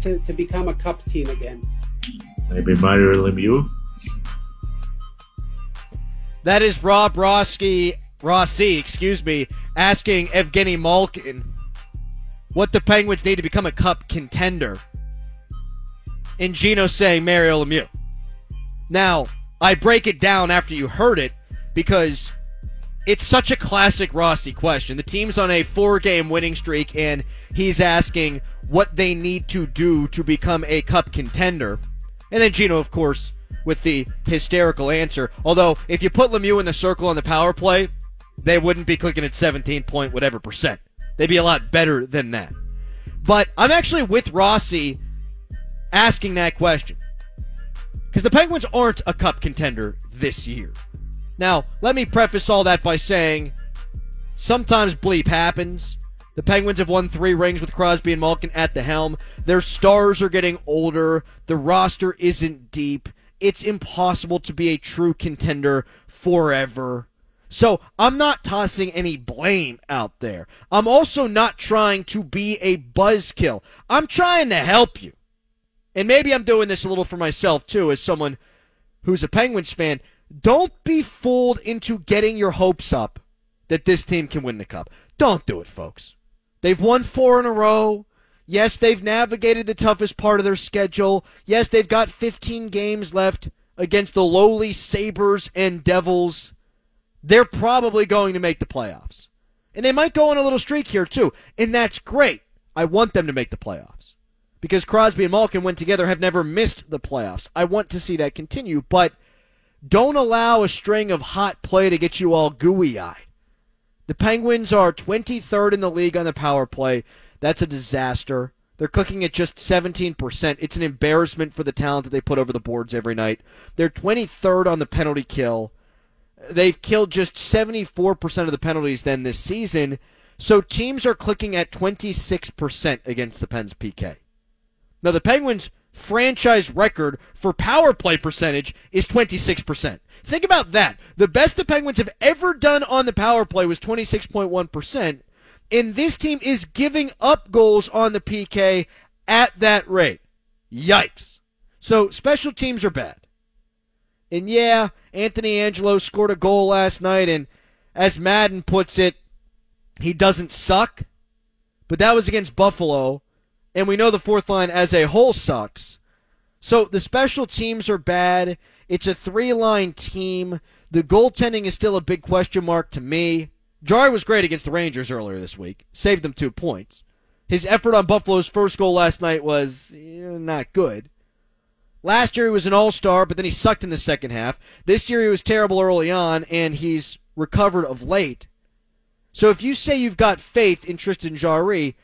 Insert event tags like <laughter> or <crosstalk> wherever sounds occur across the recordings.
to, to become a cup team again. Maybe Mario Lemieux. That is Rob Rossi, Rossi, excuse me, asking Evgeny Malkin what the Penguins need to become a cup contender. And Gino saying Mario Lemieux. Now, I break it down after you heard it because it's such a classic Rossi question. The team's on a four game winning streak, and he's asking what they need to do to become a cup contender. And then Gino, of course, with the hysterical answer. Although, if you put Lemieux in the circle on the power play, they wouldn't be clicking at 17 point whatever percent. They'd be a lot better than that. But I'm actually with Rossi asking that question. Because the Penguins aren't a cup contender this year. Now, let me preface all that by saying sometimes bleep happens. The Penguins have won three rings with Crosby and Malkin at the helm. Their stars are getting older. The roster isn't deep. It's impossible to be a true contender forever. So I'm not tossing any blame out there. I'm also not trying to be a buzzkill. I'm trying to help you. And maybe I'm doing this a little for myself too, as someone who's a Penguins fan. Don't be fooled into getting your hopes up that this team can win the cup. Don't do it, folks. They've won four in a row. Yes, they've navigated the toughest part of their schedule. Yes, they've got 15 games left against the lowly Sabres and Devils. They're probably going to make the playoffs. And they might go on a little streak here, too. And that's great. I want them to make the playoffs. Because Crosby and Malkin, went together, have never missed the playoffs. I want to see that continue, but don't allow a string of hot play to get you all gooey eyed. The Penguins are 23rd in the league on the power play. That's a disaster. They're cooking at just 17%. It's an embarrassment for the talent that they put over the boards every night. They're 23rd on the penalty kill. They've killed just 74% of the penalties then this season. So teams are clicking at 26% against the Pens PK. Now the Penguins franchise record for power play percentage is 26%. Think about that. The best the Penguins have ever done on the power play was 26.1%, and this team is giving up goals on the PK at that rate. Yikes. So special teams are bad. And yeah, Anthony Angello scored a goal last night, and as Madden puts it, he doesn't suck. But that was against Buffalo, and we know the fourth line as a whole sucks. So the special teams are bad. It's a three line team. The goaltending is still a big question mark to me. Jarry was great against the Rangers earlier this week, saved them two points. His effort on Buffalo's first goal last night was eh, not good. Last year he was an all star, but then he sucked in the second half. This year he was terrible early on, and he's recovered of late. So if you say you've got faith in Tristan Jarry,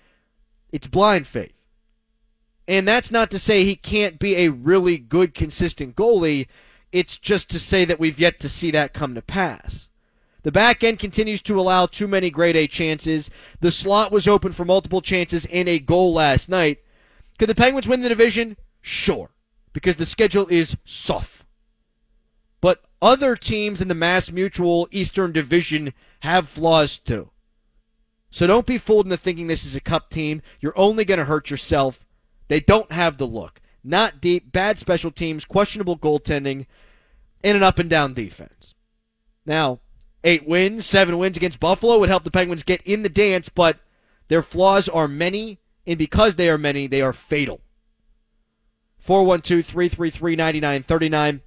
it's blind faith. And that's not to say he can't be a really good, consistent goalie. It's just to say that we've yet to see that come to pass. The back end continues to allow too many grade A chances. The slot was open for multiple chances and a goal last night. Could the Penguins win the division? Sure because the schedule is soft. But other teams in the Mass Mutual Eastern Division have flaws too. So don't be fooled into thinking this is a cup team. You're only going to hurt yourself. They don't have the look. Not deep, bad special teams, questionable goaltending, and an up and down defense. Now, eight wins, seven wins against Buffalo would help the Penguins get in the dance, but their flaws are many, and because they are many, they are fatal. 412 333 9939.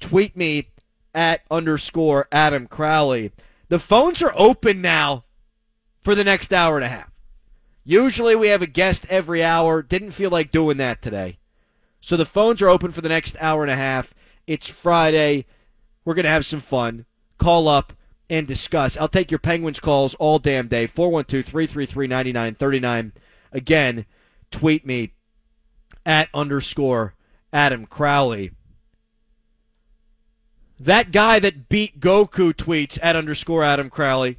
Tweet me at underscore Adam Crowley. The phones are open now for the next hour and a half. Usually we have a guest every hour. Didn't feel like doing that today. So the phones are open for the next hour and a half. It's Friday. We're going to have some fun. Call up and discuss. I'll take your Penguins calls all damn day. 412 333 9939. Again, tweet me at underscore Adam Crowley. That guy that beat Goku tweets at underscore Adam Crowley.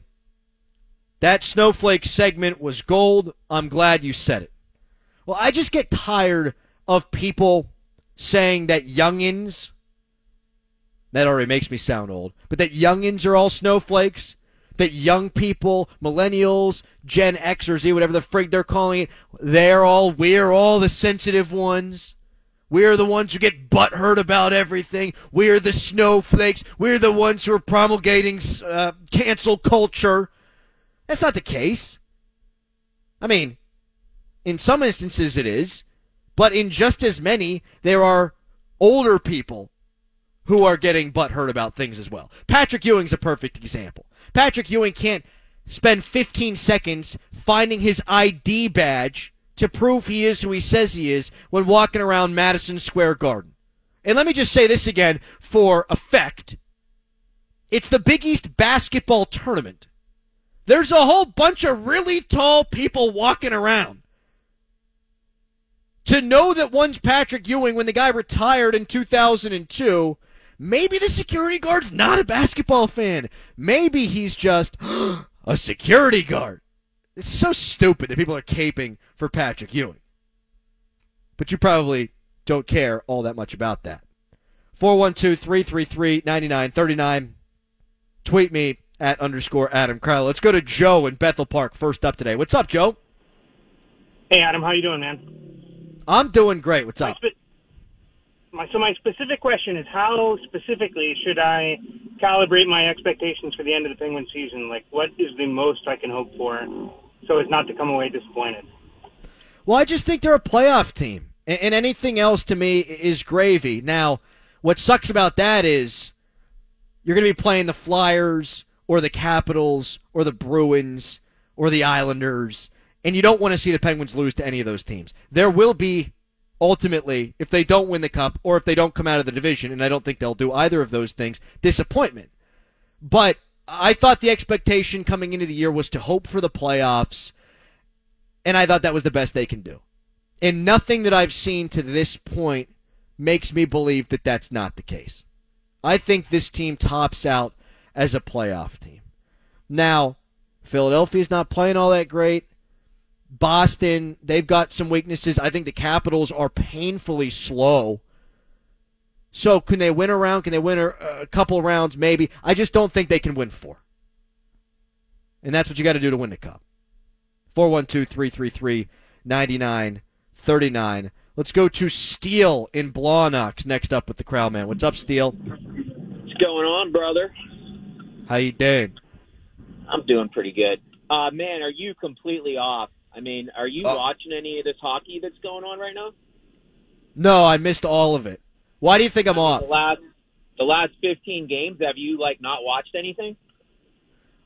That snowflake segment was gold. I'm glad you said it. Well, I just get tired of people saying that youngins, that already makes me sound old, but that youngins are all snowflakes that young people, millennials, Gen X or Z, whatever the frig they're calling it, they're all, we're all the sensitive ones. We're the ones who get butthurt about everything. We're the snowflakes. We're the ones who are promulgating uh, cancel culture. That's not the case. I mean, in some instances it is, but in just as many, there are older people who are getting butthurt about things as well. Patrick Ewing's a perfect example. Patrick Ewing can't spend 15 seconds finding his ID badge to prove he is who he says he is when walking around Madison Square Garden. And let me just say this again for effect. It's the Big East basketball tournament. There's a whole bunch of really tall people walking around. To know that one's Patrick Ewing when the guy retired in 2002 Maybe the security guard's not a basketball fan. Maybe he's just <gasps> a security guard. It's so stupid that people are caping for Patrick Ewing. But you probably don't care all that much about that. 412 333 9939. Tweet me at underscore Adam Crowley. Let's go to Joe in Bethel Park first up today. What's up, Joe? Hey, Adam. How you doing, man? I'm doing great. What's up? my, so my specific question is how specifically should I calibrate my expectations for the end of the Penguin season? Like, what is the most I can hope for so as not to come away disappointed? Well, I just think they're a playoff team, and, and anything else to me is gravy. Now, what sucks about that is you're going to be playing the Flyers or the Capitals or the Bruins or the Islanders, and you don't want to see the Penguins lose to any of those teams. There will be ultimately, if they don't win the cup or if they don't come out of the division, and I don't think they'll do either of those things, disappointment. But I thought the expectation coming into the year was to hope for the playoffs, and I thought that was the best they can do. And nothing that I've seen to this point makes me believe that that's not the case. I think this team tops out as a playoff team. Now, Philadelphia's not playing all that great. Boston, they've got some weaknesses. I think the Capitals are painfully slow. So can they win a round? Can they win a, a couple rounds? Maybe. I just don't think they can win four. And that's what you got to do to win the cup. 412 333 9939. Let's go to Steele in Blawnox next up with the crowd, man. What's up, Steele? What's going on, brother? How you doing? I'm doing pretty good. Uh, man, are you completely off I mean, are you uh, watching any of this hockey that's going on right now? No, I missed all of it. Why do you think I'm off? The last the last 15 games, have you like not watched anything?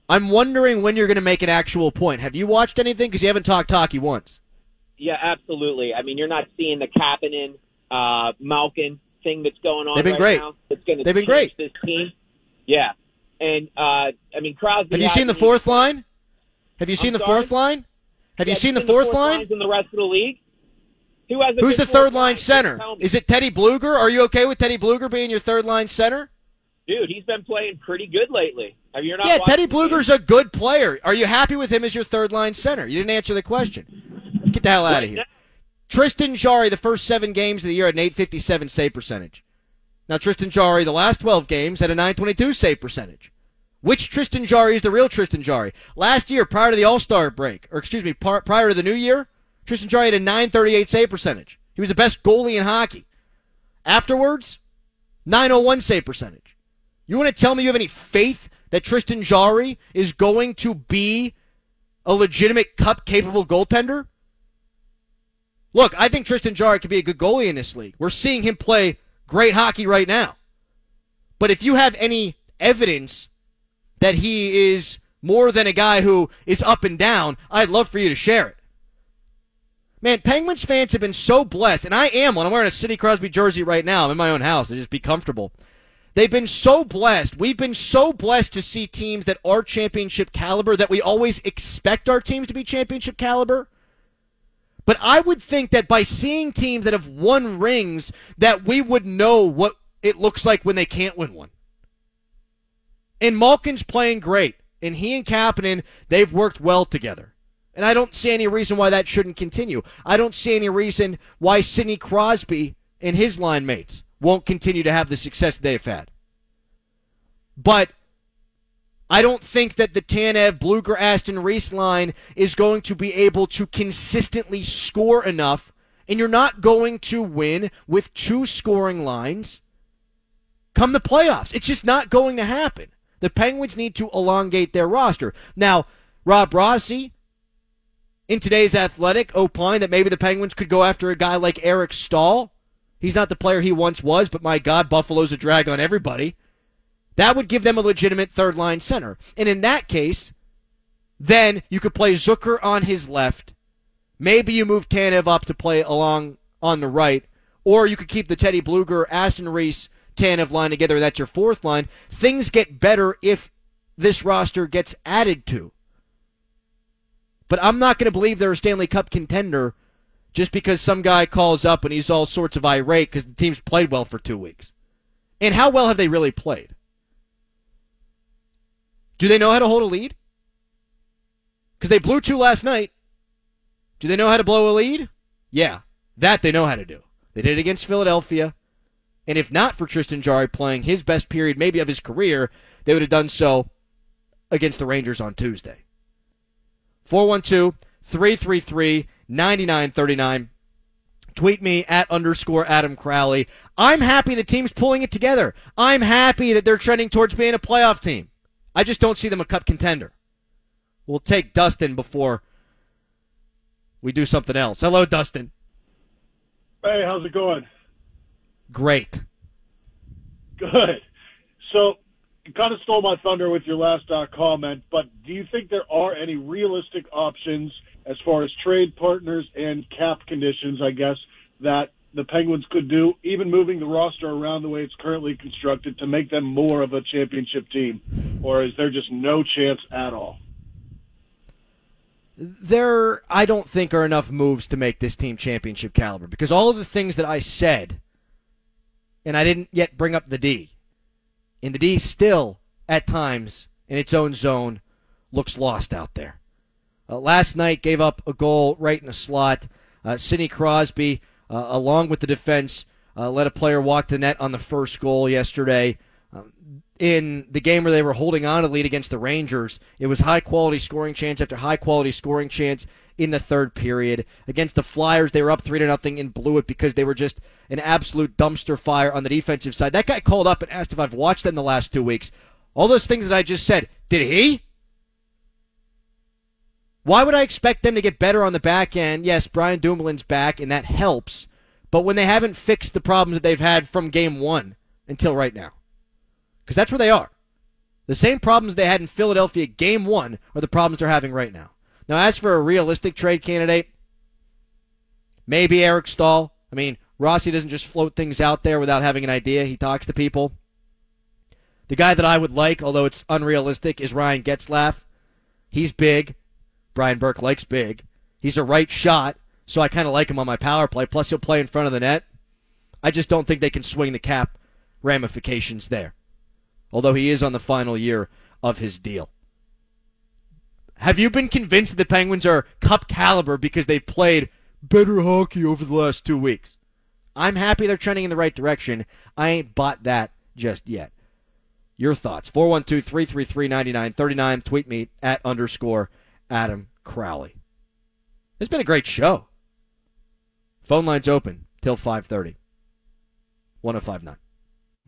I'm wondering when you're going to make an actual point. Have you watched anything? Because you haven't talked hockey once. Yeah, absolutely. I mean, you're not seeing the Kapanen, uh, Malkin thing that's going on. They've been right great. Now. It's going to They've been great. This team. Yeah, and uh, I mean Crosby. Have you seen the fourth line? Have you seen I'm the sorry? fourth line? Have you seen the fourth line? In the rest of the league, who has? Who's the third fourth line center? Is it Teddy Blueger? Are you okay with Teddy Blueger being your third line center? Dude, he's been playing pretty good lately. Have you not? Yeah, Teddy? Blueger's a good player. Are you happy with him as your third line center? You didn't answer the question. Get the hell out of here. Tristan Jarry, the first seven games of the year, had an 857 save percentage. Now, Tristan Jarry, the last 12 games, had a 922 save percentage. Which Tristan Jarry is the real Tristan Jarry? Last year, prior to the All Star break, or excuse me, par- prior to the new year, Tristan Jarry had a 938 save percentage. He was the best goalie in hockey. Afterwards, 901 save percentage. You want to tell me you have any faith that Tristan Jarry is going to be a legitimate cup capable goaltender? Look, I think Tristan Jarry could be a good goalie in this league. We're seeing him play great hockey right now. But if you have any evidence that he is more than a guy who is up and down, I'd love for you to share it. Man, Penguins fans have been so blessed, and I am one. I'm wearing a Sidney Crosby jersey right now. I'm in my own house. to just be comfortable. They've been so blessed. We've been so blessed to see teams that are championship caliber that we always expect our teams to be championship caliber. But I would think that by seeing teams that have won rings, that we would know what it looks like when they can't win one. And Malkin's playing great. And he and Kapanen, they've worked well together. And I don't see any reason why that shouldn't continue. I don't see any reason why Sidney Crosby and his line mates won't continue to have the success they've had. But I don't think that the Tanev, Blueger, Aston Reese line is going to be able to consistently score enough, and you're not going to win with two scoring lines come the playoffs. It's just not going to happen. The Penguins need to elongate their roster. Now, Rob Rossi, in today's athletic, opined that maybe the Penguins could go after a guy like Eric Staal. He's not the player he once was, but my God, Buffalo's a drag on everybody. That would give them a legitimate third line center. And in that case, then you could play Zucker on his left. Maybe you move Tanev up to play along on the right. Or you could keep the Teddy Blueger, Aston Reese, Tanev line together, that's your fourth line. Things get better if this roster gets added to. But I'm not going to believe they're a Stanley Cup contender just because some guy calls up and he's all sorts of irate because the team's played well for two weeks. And how well have they really played? Do they know how to hold a lead? Because they blew two last night. Do they know how to blow a lead? Yeah, that they know how to do. They did it against Philadelphia. And if not for Tristan Jarry playing his best period, maybe of his career, they would have done so against the Rangers on Tuesday. 412 333 9939. Tweet me at underscore Adam Crowley. I'm happy the team's pulling it together. I'm happy that they're trending towards being a playoff team. I just don't see them a cup contender. We'll take Dustin before we do something else. Hello, Dustin. Hey, how's it going? Great. Good. So, you kind of stole my thunder with your last uh, comment, but do you think there are any realistic options as far as trade partners and cap conditions, I guess, that the Penguins could do, even moving the roster around the way it's currently constructed to make them more of a championship team? Or is there just no chance at all? There, I don't think, are enough moves to make this team championship caliber because all of the things that I said, and I didn't yet bring up the D, and the D still, at times, in its own zone, looks lost out there. Uh, last night gave up a goal right in the slot. Uh, Sidney Crosby, uh, along with the defense, uh, let a player walk the net on the first goal yesterday. Um, in the game where they were holding on to lead against the Rangers, it was high quality scoring chance after high quality scoring chance in the third period. Against the Flyers, they were up three to nothing and blew it because they were just an absolute dumpster fire on the defensive side. That guy called up and asked if I've watched them the last two weeks. All those things that I just said, did he? Why would I expect them to get better on the back end? Yes, Brian Dumoulin's back, and that helps. But when they haven't fixed the problems that they've had from game one until right now, because that's where they are. The same problems they had in Philadelphia game one are the problems they're having right now. Now, as for a realistic trade candidate, maybe Eric Staal. I mean, Rossi doesn't just float things out there without having an idea. He talks to people. The guy that I would like, although it's unrealistic, is Ryan Getzlaf. He's big. Brian Burke likes big. He's a right shot, so I kind of like him on my power play. Plus, he'll play in front of the net. I just don't think they can swing the cap ramifications there, although he is on the final year of his deal. Have you been convinced that the Penguins are cup caliber because they've played better hockey over the last two weeks? I'm happy they're trending in the right direction. I ain't bought that just yet. Your thoughts. 412 333 9939. Tweet me at underscore Adam Crowley. It's been a great show. Phone lines open till 5:30. 1059.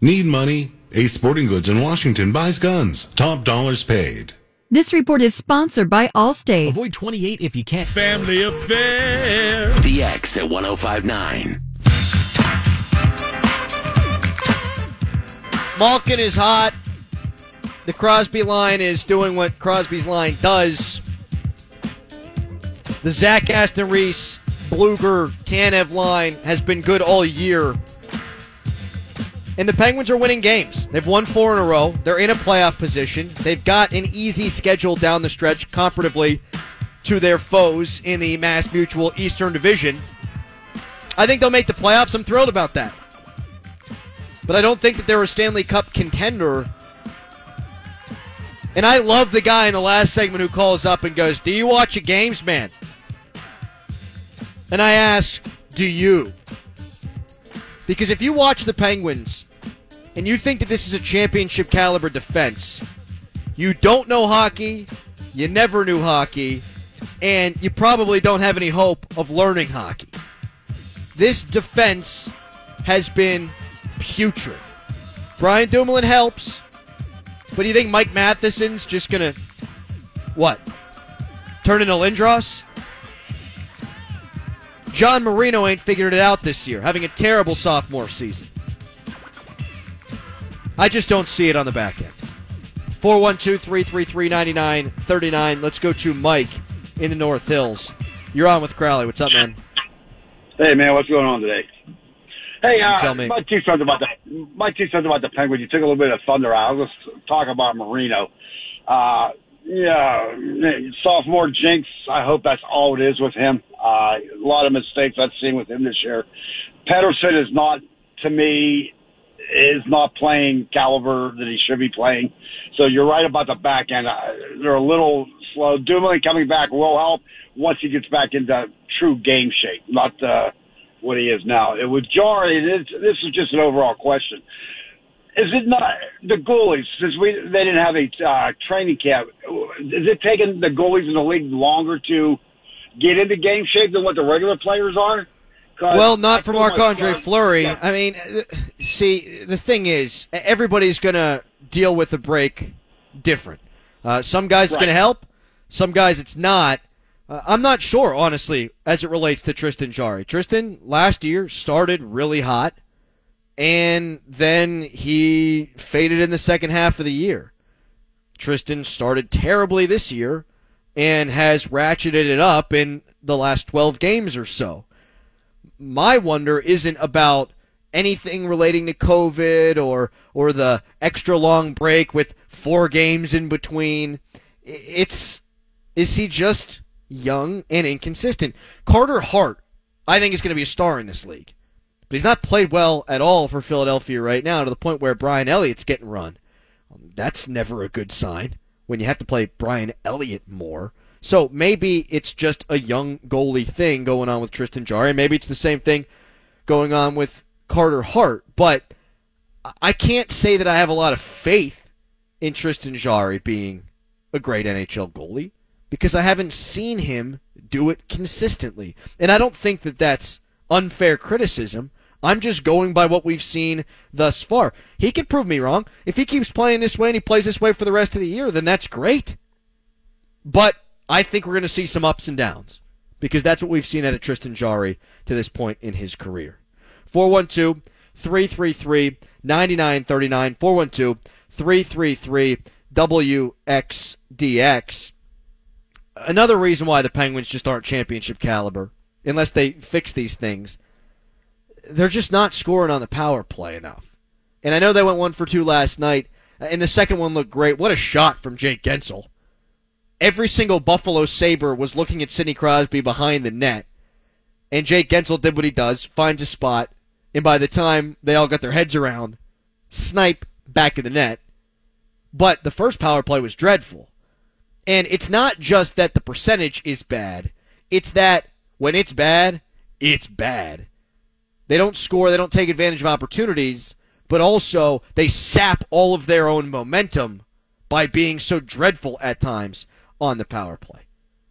Need money? Ace Sporting Goods in Washington buys guns. Top dollars paid. This report is sponsored by Allstate. Avoid 28 if you can. Family affair. The X at 1059. Malkin is hot. The Crosby line is doing what Crosby's line does. The Zach Aston Reese, Blueger, Tanev line has been good all year. And the Penguins are winning games. They've won four in a row. They're in a playoff position. They've got an easy schedule down the stretch comparatively to their foes in the Mass Mutual Eastern Division. I think they'll make the playoffs. I'm thrilled about that. But I don't think that they're a Stanley Cup contender. And I love the guy in the last segment who calls up and goes, Do you watch your games, man? And I ask, Do you? Because if you watch the Penguins and you think that this is a championship caliber defense, You don't know hockey, you never knew hockey, and you probably don't have any hope of learning hockey. This defense has been putrid. Brian Dumoulin helps, but do you think Mike Matheson's just gonna what? Turn into Lindros? John Marino ain't figured it out this year, having a terrible sophomore season. I just don't see it on the back end. 412 333 9939. Let's go to Mike in the North Hills. You're on with Crowley. What's up, man? Hey man, what's going on today? Hey, uh, tell me. my two cents about the my two cents about the Penguins. You took a little bit of thunder out. Let's talk about Marino. Uh, yeah, sophomore jinx. I hope that's all it is with him. Uh, a lot of mistakes I've seen with him this year. Pettersson is not, to me, is not playing caliber that he should be playing. So you're right about the back end. Uh, they're a little slow. Dumoulin coming back will help once he gets back into true game shape, not uh, what he is now. It was jarring. It is, this is just an overall question. Is it not the goalies? Since we they didn't have a uh, training camp, is it taking the goalies in the league longer to get into game shape than what the regular players are? Well, I not for told Marc Andre Fleury. Yeah. I mean, see, the thing is, everybody's going to deal with the break different. Uh, some guys it's going to help, some guys it's not. Uh, I'm not sure, honestly, as it relates to Tristan Jarry. Tristan last year started really hot, and then he faded in the second half of the year. Tristan started terribly this year and has ratcheted it up in the last 12 games or so my wonder isn't about anything relating to COVID or or the extra long break with four games in between. It's is he just young and inconsistent? Carter Hart, I think, is going to be a star in this league, but he's not played well at all for Philadelphia right now to the point where Brian Elliott's getting run. That's never a good sign when you have to play Brian Elliott more. So maybe it's just a young goalie thing going on with Tristan and Maybe it's the same thing going on with Carter Hart. But I can't say that I have a lot of faith in Tristan Jarry being a great NHL goalie because I haven't seen him do it consistently. And I don't think that that's unfair criticism. I'm just going by what we've seen thus far. He could prove me wrong. If he keeps playing this way and he plays this way for the rest of the year, then that's great. But I think we're going to see some ups and downs because that's what we've seen out of Tristan Jarry to this point in his career. 412 333 9939. 412 333 WXDX. Another reason why the Penguins just aren't championship caliber, unless they fix these things, they're just not scoring on the power play enough. And I know they went one for two last night, and the second one looked great. What a shot from Jake Guentzel every single Buffalo Sabre was looking at Sidney Crosby behind the net. And Jake Guentzel did what he does, finds a spot, and by the time they all got their heads around, snipe back of the net. But the first power play was dreadful. And it's not just that the percentage is bad, it's that when it's bad, it's bad. They don't score, they don't take advantage of opportunities, but also they sap all of their own momentum by being so dreadful at times on the power play.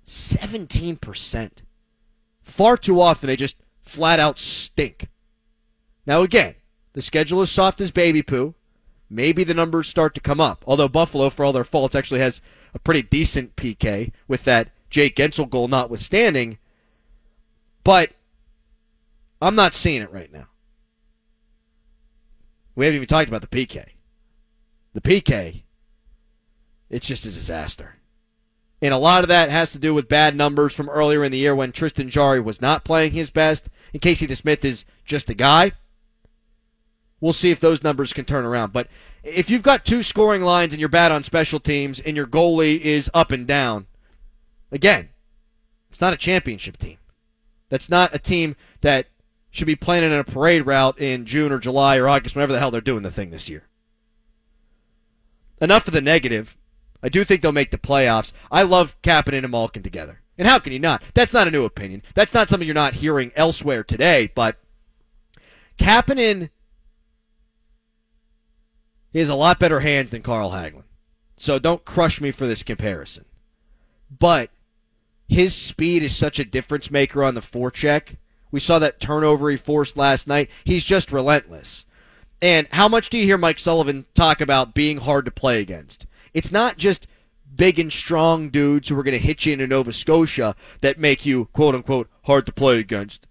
17%. Far too often they just flat out stink. Now, again, the schedule is soft as baby poo. Maybe the numbers start to come up. Although Buffalo, for all their faults, actually has a pretty decent PK with that Jake Guentzel goal notwithstanding. But I'm not seeing it right now. We haven't even talked about the PK. The PK, it's just a disaster. And a lot of that has to do with bad numbers from earlier in the year when Tristan Jarry was not playing his best. And Casey DeSmith is just a guy. We'll see if those numbers can turn around. But if you've got two scoring lines and you're bad on special teams and your goalie is up and down, again, it's not a championship team. That's not a team that should be planning in a parade route in June or July or August, whenever the hell they're doing the thing this year. Enough of the negative. I do think they'll make the playoffs. I love Kapanen and Malkin together. And how can you not? That's not a new opinion. That's not something you're not hearing elsewhere today, but Kapanen has a lot better hands than Carl Hagelin. so don't crush me for this comparison. But his speed is such a difference maker on the forecheck. We saw that turnover he forced last night. He's just relentless. And how much do you hear Mike Sullivan talk about being hard to play against? It's not just big and strong dudes who are going to hit you into Nova Scotia that make you, quote unquote, hard to play against.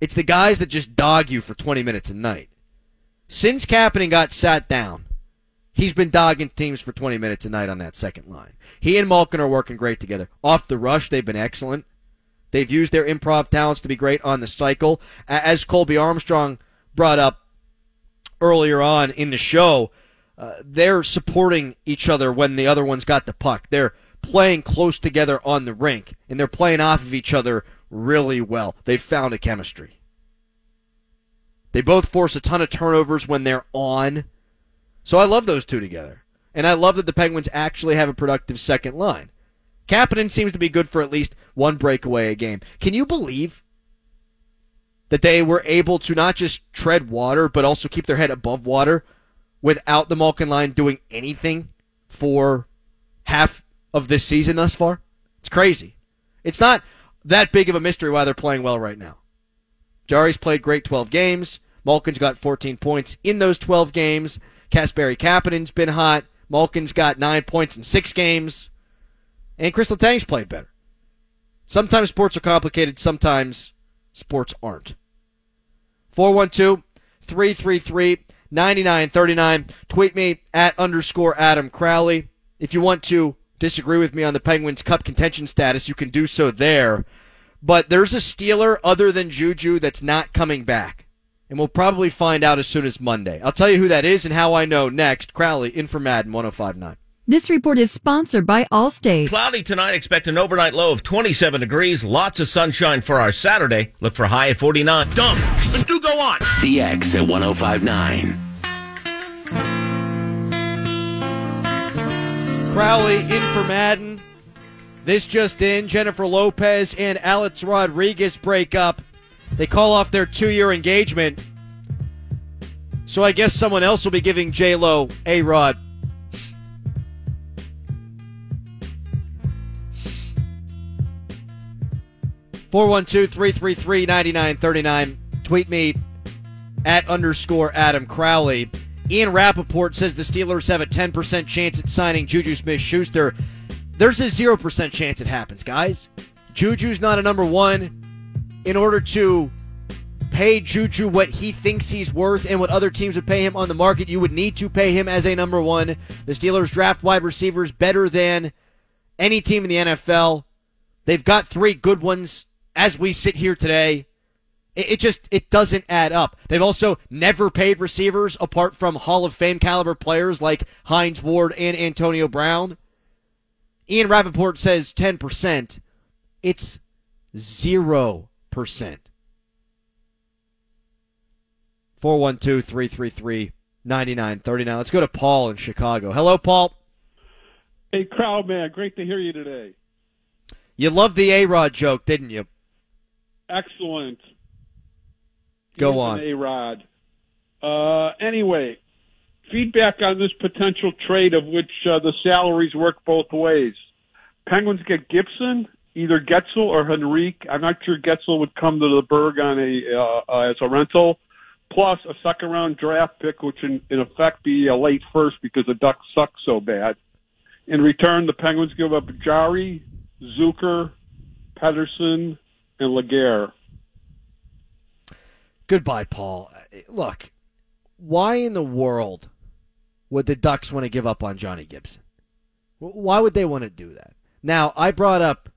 It's the guys that just dog you for 20 minutes a night. Since Kapanen got sat down, he's been dogging teams for 20 minutes a night on that second line. He and Malkin are working great together. Off the rush, they've been excellent. They've used their improv talents to be great on the cycle. As Colby Armstrong brought up earlier on in the show, uh, they're supporting each other when the other one's got the puck. They're playing close together on the rink, and they're playing off of each other really well. They've found a chemistry. They both force a ton of turnovers when they're on. So I love those two together. And I love that the Penguins actually have a productive second line. Kapanen seems to be good for at least one breakaway a game. Can you believe that they were able to not just tread water, but also keep their head above water without the Malkin line doing anything for half of this season thus far? It's crazy. It's not that big of a mystery why they're playing well right now. Jarry's played great 12 games. Malkin's got 14 points in those 12 games. Kasperi Kapanen's been hot. Malkin's got nine points in six games. And Chris Letang's played better. Sometimes sports are complicated, sometimes sports aren't. 412 333 9939. Tweet me at underscore Adam Crowley. If you want to disagree with me on the Penguins Cup contention status, you can do so there. But there's a Steeler other than Juju that's not coming back. And we'll probably find out as soon as Monday. I'll tell you who that is and how I know next. Crowley in for Madden 1059. This report is sponsored by Allstate. Cloudy tonight. Expect an overnight low of 27 degrees. Lots of sunshine for our Saturday. Look for high at 49. Dumb. And do go on. The X at 1059. Crowley in for Madden. This just in Jennifer Lopez and Alex Rodriguez break up. They call off their two year engagement. So I guess someone else will be giving J Lo a Rod. Four one two three three three ninety nine thirty nine. Tweet me at underscore Adam Crowley. Ian Rapoport says the Steelers have a 10% chance at signing Juju Smith Schuster. There's a 0% chance it happens, guys. Juju's not a number one. In order to pay Juju what he thinks he's worth and what other teams would pay him on the market, you would need to pay him as a number one. The Steelers draft wide receivers better than any team in the NFL. They've got three good ones as we sit here today. It, just it doesn't add up. They've also never paid receivers apart from Hall of Fame caliber players like Hines Ward and Antonio Brown. Ian Rapoport says 10%. It's 0%. 412 333 9939. Let's go to Paul in Chicago. Hello, Paul. Hey, crowd man, great to hear you today. You loved the A Rod joke, didn't you? Excellent. Go on. A Rod. Uh, anyway, feedback on this potential trade of which uh, the salaries work both ways. Penguins get Gibson, either Getzel or Henrique. I'm not sure Getzel would come to the Burgh on a uh, uh, as a rental, plus a second round draft pick, which in, in effect be a late first because the Ducks suck so bad. In return, the Penguins give up Jarry, Zucker, Pettersson, and Laguerre. Goodbye, Paul. Look, why in the world would the Ducks want to give up on Johnny Gibson? Why would they want to do that? Now, I brought up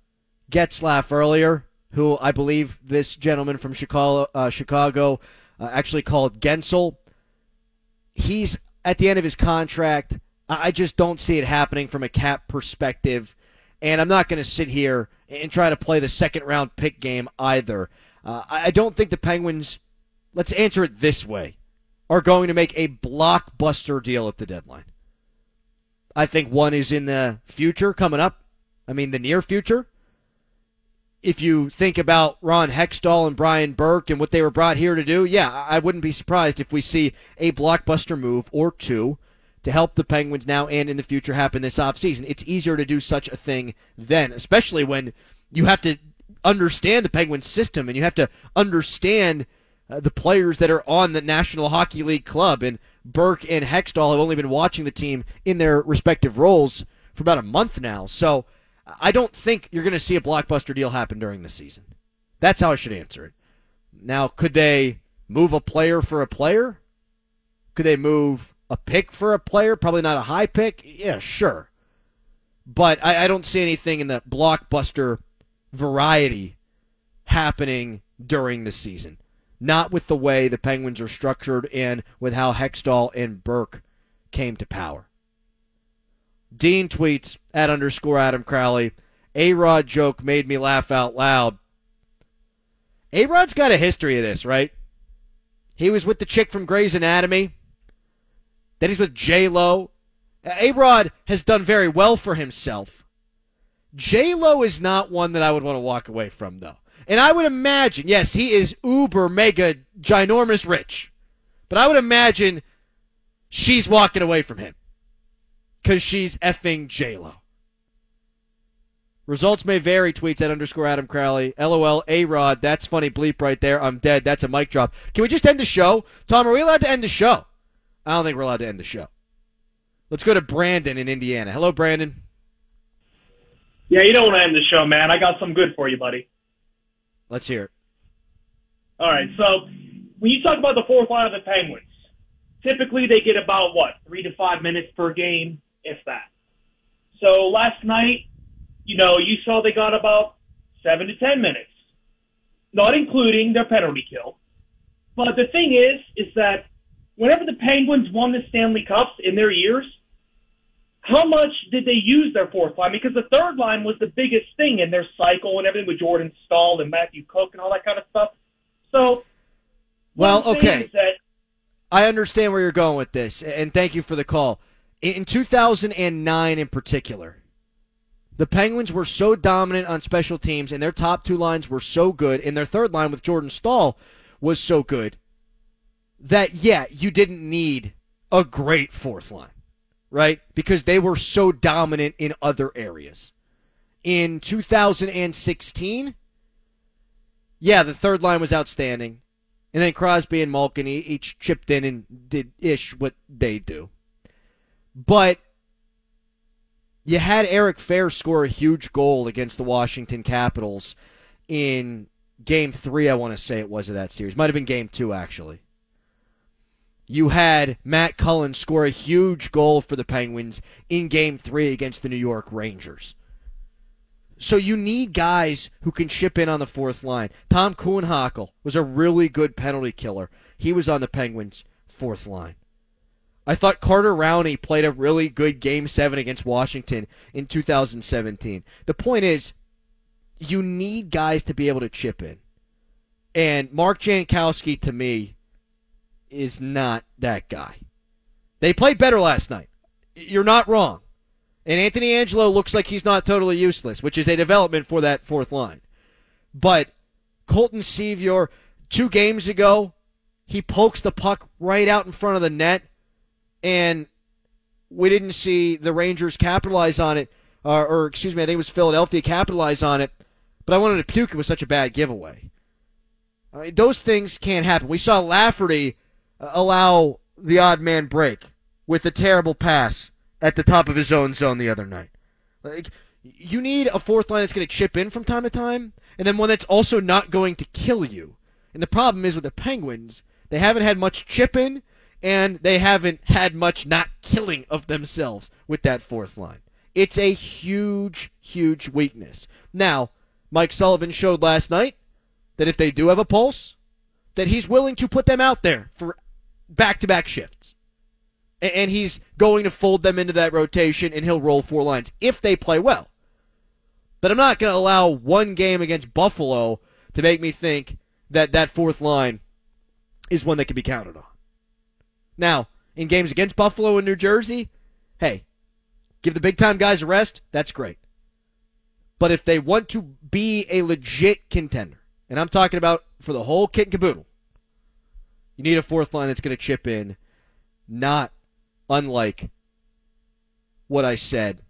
Getzlaf earlier, who I believe this gentleman from Chicago, uh, Chicago uh, actually called Gensel. He's at the end of his contract. I just don't see it happening from a cap perspective. And I'm not going to sit here and try to play the second round pick game either. Uh, I don't think the Penguins, let's answer it this way, are going to make a blockbuster deal at the deadline. I think one is in the future coming up. I mean, the near future. If you think about Ron Hextall and Brian Burke and what they were brought here to do, yeah, I wouldn't be surprised if we see a blockbuster move or two to help the Penguins now and in the future happen this offseason. It's easier to do such a thing then, especially when you have to understand the Penguins system and you have to understand uh, the players that are on the National Hockey League club. And Burke and Hextall have only been watching the team in their respective roles for about a month now. So I don't think you're going to see a blockbuster deal happen during the season. That's how I should answer it. Now, could they move a player for a player? Could they move a pick for a player? Probably not a high pick. Yeah, sure. But I, I don't see anything in the blockbuster variety happening during the season. Not with the way the Penguins are structured and with how Hextall and Burke came to power. Dean tweets at underscore Adam Crowley. A Rod joke made me laugh out loud. A Rod's got a history of this, right? He was with the chick from Grey's Anatomy. Then he's with J Lo. A Rod has done very well for himself. J Lo is not one that I would want to walk away from, though. And I would imagine, yes, he is uber mega ginormous rich, but I would imagine she's walking away from him because she's effing J Lo. Results may vary, tweets at underscore Adam Crowley. LOL, A Rod, that's funny bleep right there. I'm dead. That's a mic drop. Can we just end the show? Tom, are we allowed to end the show? I don't think we're allowed to end the show. Let's go to Brandon in Indiana. Hello, Brandon. Yeah, you don't want to end the show, man. I got some good for you, buddy. Let's hear it. All right, so when you talk about the fourth line of the Penguins, typically they get about, what, three to five minutes per game, if that. So last night, you know, you saw they got about seven to ten minutes, not including their penalty kill. But the thing is, is that whenever the Penguins won the Stanley Cups in their years, how much did they use their fourth line? Because the third line was the biggest thing in their cycle and everything with Jordan Staal and Matthew Cooke and all that kind of stuff. So, well, what I'm saying okay. that I understand where you're going with this, and thank you for the call. In 2009, in particular, the Penguins were so dominant on special teams, and their top two lines were so good, and their third line with Jordan Stahl was so good that, yeah, you didn't need a great fourth line, right? Because they were so dominant in other areas. In 2016, yeah, the third line was outstanding. And then Crosby and Malkin each chipped in and did ish what they do. But you had Eric Fehr score a huge goal against the Washington Capitals in game three, I want to say it was of that series. Might have been game two, actually. You had Matt Cullen score a huge goal for the Penguins in game three against the New York Rangers. So you need guys who can chip in on the fourth line. Tom Kuhnhackl was a really good penalty killer. He was on the Penguins' fourth line. I thought Carter Rowney played a really good game seven against Washington in 2017. The point is, you need guys to be able to chip in. And Mark Jankowski, to me, is not that guy. They played better last night. You're not wrong. And Anthony Angello looks like he's not totally useless, which is a development for that fourth line. But Colton Sceviour, two games ago, he pokes the puck right out in front of the net, and we didn't see the Rangers capitalize on it, uh, or excuse me, I think it was Philadelphia capitalize on it. But I wanted to puke. It was such a bad giveaway. I mean, those things can't happen. We saw Lafferty Uh, allow the odd man break with a terrible pass at the top of his own zone the other night. Like you need a fourth line that's going to chip in from time to time, and then one that's also not going to kill you. And the problem is with the Penguins, they haven't had much chip in, and they haven't had much not killing of themselves with that fourth line. It's a huge, huge weakness. Now, Mike Sullivan showed last night that if they do have a pulse, that he's willing to put them out there for back-to-back shifts and he's going to fold them into that rotation and he'll roll four lines if they play well. But I'm not going to allow one game against Buffalo to make me think that that fourth line is one that can be counted on. Now, in games against Buffalo and New Jersey, hey, give the big time guys a rest. That's great. But if they want to be a legit contender, and I'm talking about for the whole kit and caboodle, you need a fourth line that's going to chip in, not unlike what I said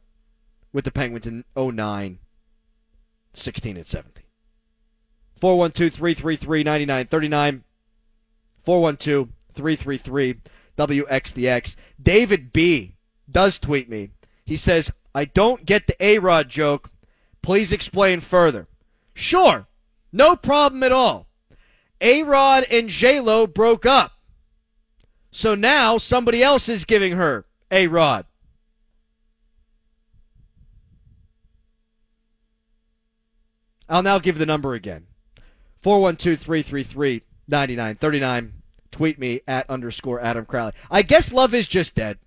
with the Penguins in 09, 16, and 17. 412 333 9939. 412 333 WXDX. David B. does tweet me. He says, I don't get the A Rod joke. Please explain further. Sure. No problem at all. A Rod and J Lo broke up. So now somebody else is giving her A Rod. I'll now give the number again 412 333 9939. Tweet me at underscore Adam Crowley. I guess love is just dead.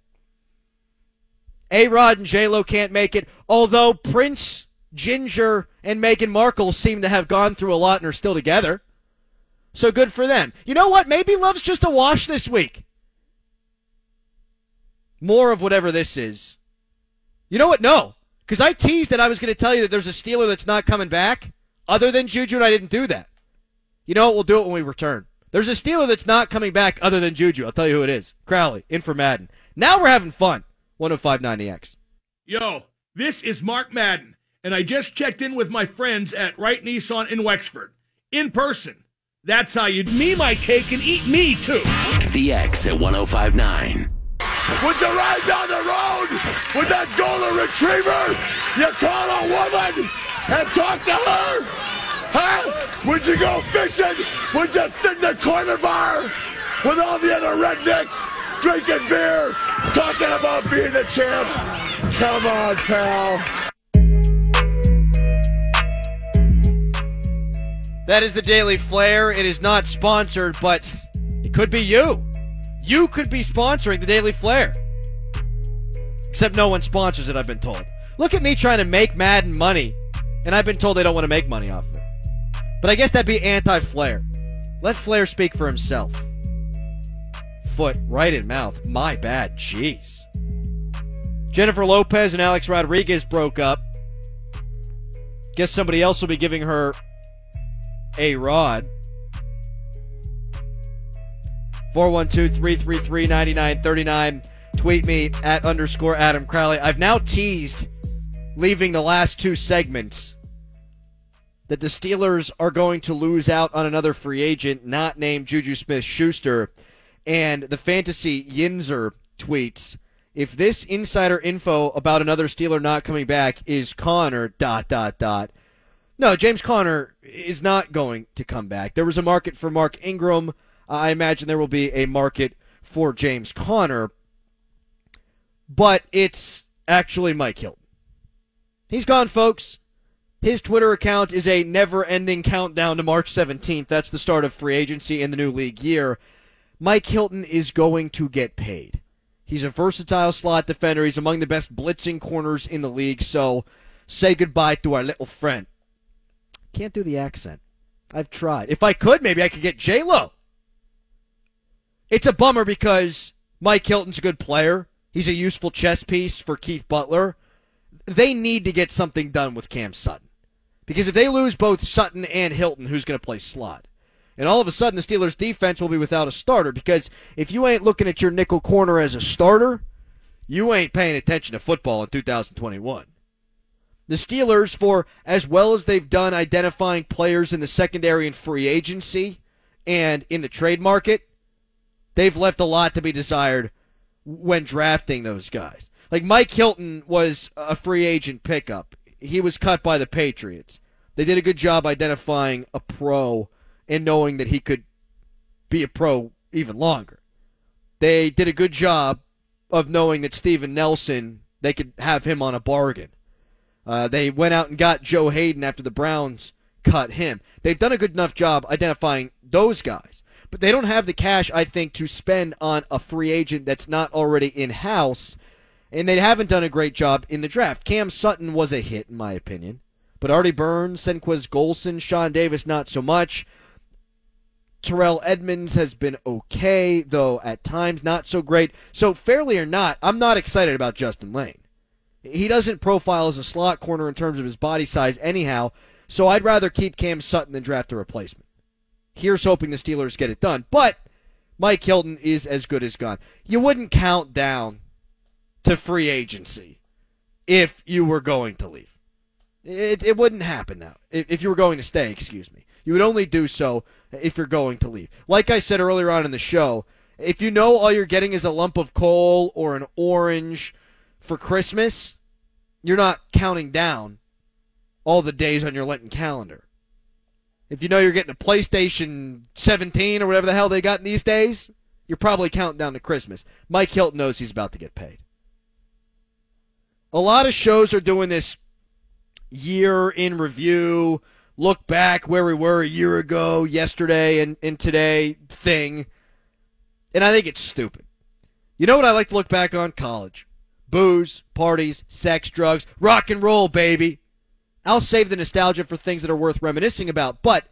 A Rod and J Lo can't make it, although Prince, Ginger, and Meghan Markle seem to have gone through a lot and are still together. So good for them. You know what? Maybe love's just a wash this week. More of whatever this is. You know what? No. Because I teased that I was going to tell you that there's a Steeler that's not coming back other than Juju, and I didn't do that. You know what? We'll do it when we return. There's a Steeler that's not coming back other than Juju. I'll tell you who it is. Crowley, in for Madden. Now we're having fun. 1059EX. Yo, this is Mark Madden, and I just checked in with my friends at Wright Nissan in Wexford. In person. That's how you'd me my cake and eat me too. The X at 1059. Would you ride down the road with that golden retriever? You call a woman and talk to her? Huh? Would you go fishing? Would you sit in the corner bar with all the other rednecks drinking beer, talking about being the champ? Come on, pal. That is the Daily Flair. It is not sponsored, but it could be you. You could be sponsoring the Daily Flair. Except no one sponsors it, I've been told. Look at me trying to make Madden money, and I've been told they don't want to make money off of it. But I guess that'd be anti Flair. Let Flair speak for himself. Foot right in mouth. My bad. Jeez. Jennifer Lopez and Alex Rodriguez broke up. Guess somebody else will be giving her a Rod. 412 333 9939. Tweet me at underscore Adam Crowley. I've now teased, leaving the last two segments, that the Steelers are going to lose out on another free agent not named Juju Smith Schuster. And the fantasy Yinzer tweets if this insider info about another Steeler not coming back is Conner, dot, dot, dot. No, James Conner is not going to come back. There was a market for Mark Ingram. Uh, I imagine there will be a market for James Conner. But it's actually Mike Hilton. He's gone, folks. His Twitter account is a never ending countdown to March 17th. That's the start of free agency in the new league year. Mike Hilton is going to get paid. He's a versatile slot defender. He's among the best blitzing corners in the league. So say goodbye to our little friend. Can't do the accent. I've tried. If I could, maybe I could get J Lo. It's a bummer because Mike Hilton's a good player. He's a useful chess piece for Keith Butler. They need to get something done with Cam Sutton. Because if they lose both Sutton and Hilton, who's going to play slot? And all of a sudden, the Steelers' defense will be without a starter. Because if you ain't looking at your nickel corner as a starter, you ain't paying attention to football in 2021. The Steelers, for as well as they've done identifying players in the secondary and free agency and in the trade market, they've left a lot to be desired when drafting those guys. Like Mike Hilton was a free agent pickup. He was cut by the Patriots. They did a good job identifying a pro and knowing that he could be a pro even longer. They did a good job of knowing that Steven Nelson, they could have him on a bargain. Uh, they went out and got Joe Haden after the Browns cut him. They've done a good enough job identifying those guys, but they don't have the cash, I think, to spend on a free agent that's not already in house, and they haven't done a great job in the draft. Cam Sutton was a hit, in my opinion, but Artie Burns, Senquez Golson, Sean Davis, not so much. Terrell Edmunds has been okay, though at times not so great. So, fairly or not, I'm not excited about Justin Layne. He doesn't profile as a slot corner in terms of his body size, anyhow. So I'd rather keep Cam Sutton than draft a replacement. Here's hoping the Steelers get it done. But Mike Hilton is as good as gone. You wouldn't count down to free agency if you were going to leave. It, it wouldn't happen now. If, if you were going to stay, excuse me. You would only do so if you're going to leave. Like I said earlier on in the show, if you know all you're getting is a lump of coal or an orange for Christmas, you're not counting down all the days on your Lenten calendar. If you know you're getting a PlayStation 17 or whatever the hell they got these days, you're probably counting down to Christmas. Mike Hilton knows he's about to get paid. A lot of shows are doing this year in review, look back where we were a year ago, yesterday, and, and today thing. And I think it's stupid. You know what I like to look back on? College. Booze, parties, sex, drugs, rock and roll, baby. I'll save the nostalgia for things that are worth reminiscing about. But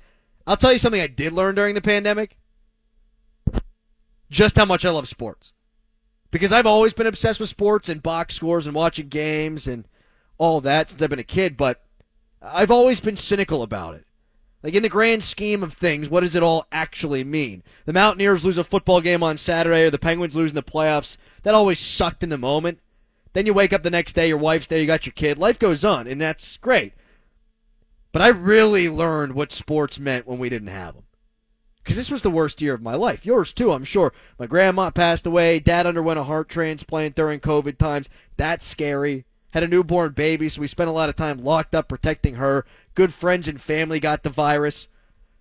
I'll tell you something I did learn during the pandemic just how much I love sports. Because I've always been obsessed with sports and box scores and watching games and all that since I've been a kid, but I've always been cynical about it. Like, in the grand scheme of things, what does it all actually mean? The Mountaineers lose a football game on Saturday or the Penguins lose in the playoffs. That always sucked in the moment. Then you wake up the next day, your wife's there, you got your kid. Life goes on, and that's great. But I really learned what sports meant when we didn't have them. Because this was the worst year of my life. Yours too, I'm sure. My grandma passed away. Dad underwent a heart transplant during COVID times. That's scary. Had a newborn baby, so we spent a lot of time locked up protecting her. Good friends and family got the virus.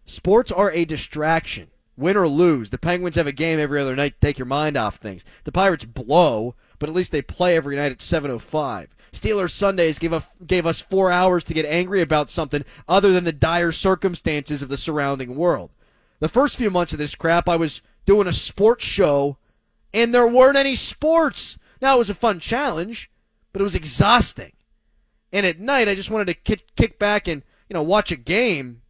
Sports are a distraction. Win or lose. The Penguins have a game every other night to take your mind off things. The Pirates blow, but at least they play every night at 7.05. Steelers Sundays gave, a, gave us four hours to get angry about something other than the dire circumstances of the surrounding world. The first few months of this crap, I was doing a sports show, and there weren't any sports. Now, it was a fun challenge, but it was exhausting. And at night, I just wanted to kick, kick back and, you know, watch a game,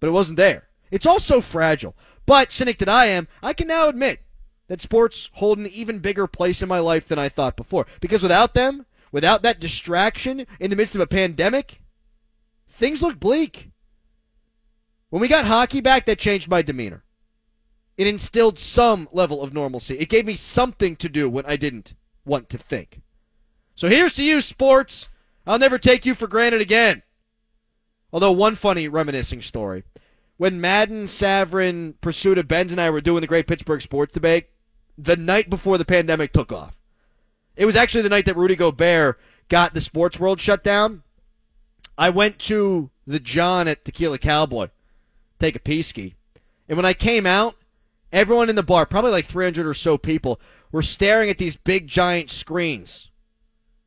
but it wasn't there. It's all so fragile. But, cynic that I am, I can now admit that sports hold an even bigger place in my life than I thought before. Because without them, without that distraction in the midst of a pandemic, things look bleak. When we got hockey back, that changed my demeanor. It instilled some level of normalcy. It gave me something to do when I didn't want to think. So here's to you, sports. I'll never take you for granted again. Although, one funny reminiscing story. When Madden, Savrin, Pursuit of Benz, and I were doing the Great Pittsburgh Sports Debate, the night before the pandemic took off, it was actually the night that Rudy Gobert got the sports world shut down. I went to the John at Tequila Cowboy, take a peasky. And when I came out, everyone in the bar, probably like 300 or so people, were staring at these big giant screens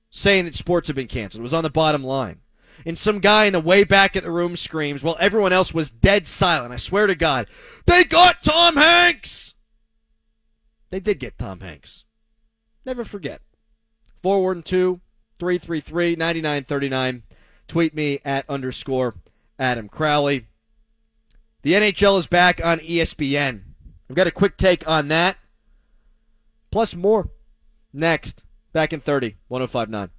saying that sports had been canceled. It was on the bottom line. And some guy in the way back at the room screams while everyone else was dead silent. I swear to God, they got Tom Hanks! They did get Tom Hanks. Never forget. 412 333 9939. Tweet me at underscore Adam Crowley. The NHL is back on ESPN. I've got a quick take on that. Plus more. Next. Back in 30. 1059.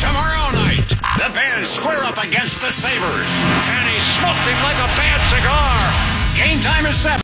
Tomorrow night, the Bears square up against the Sabres. And he smoked him like a bad cigar. Game time is set.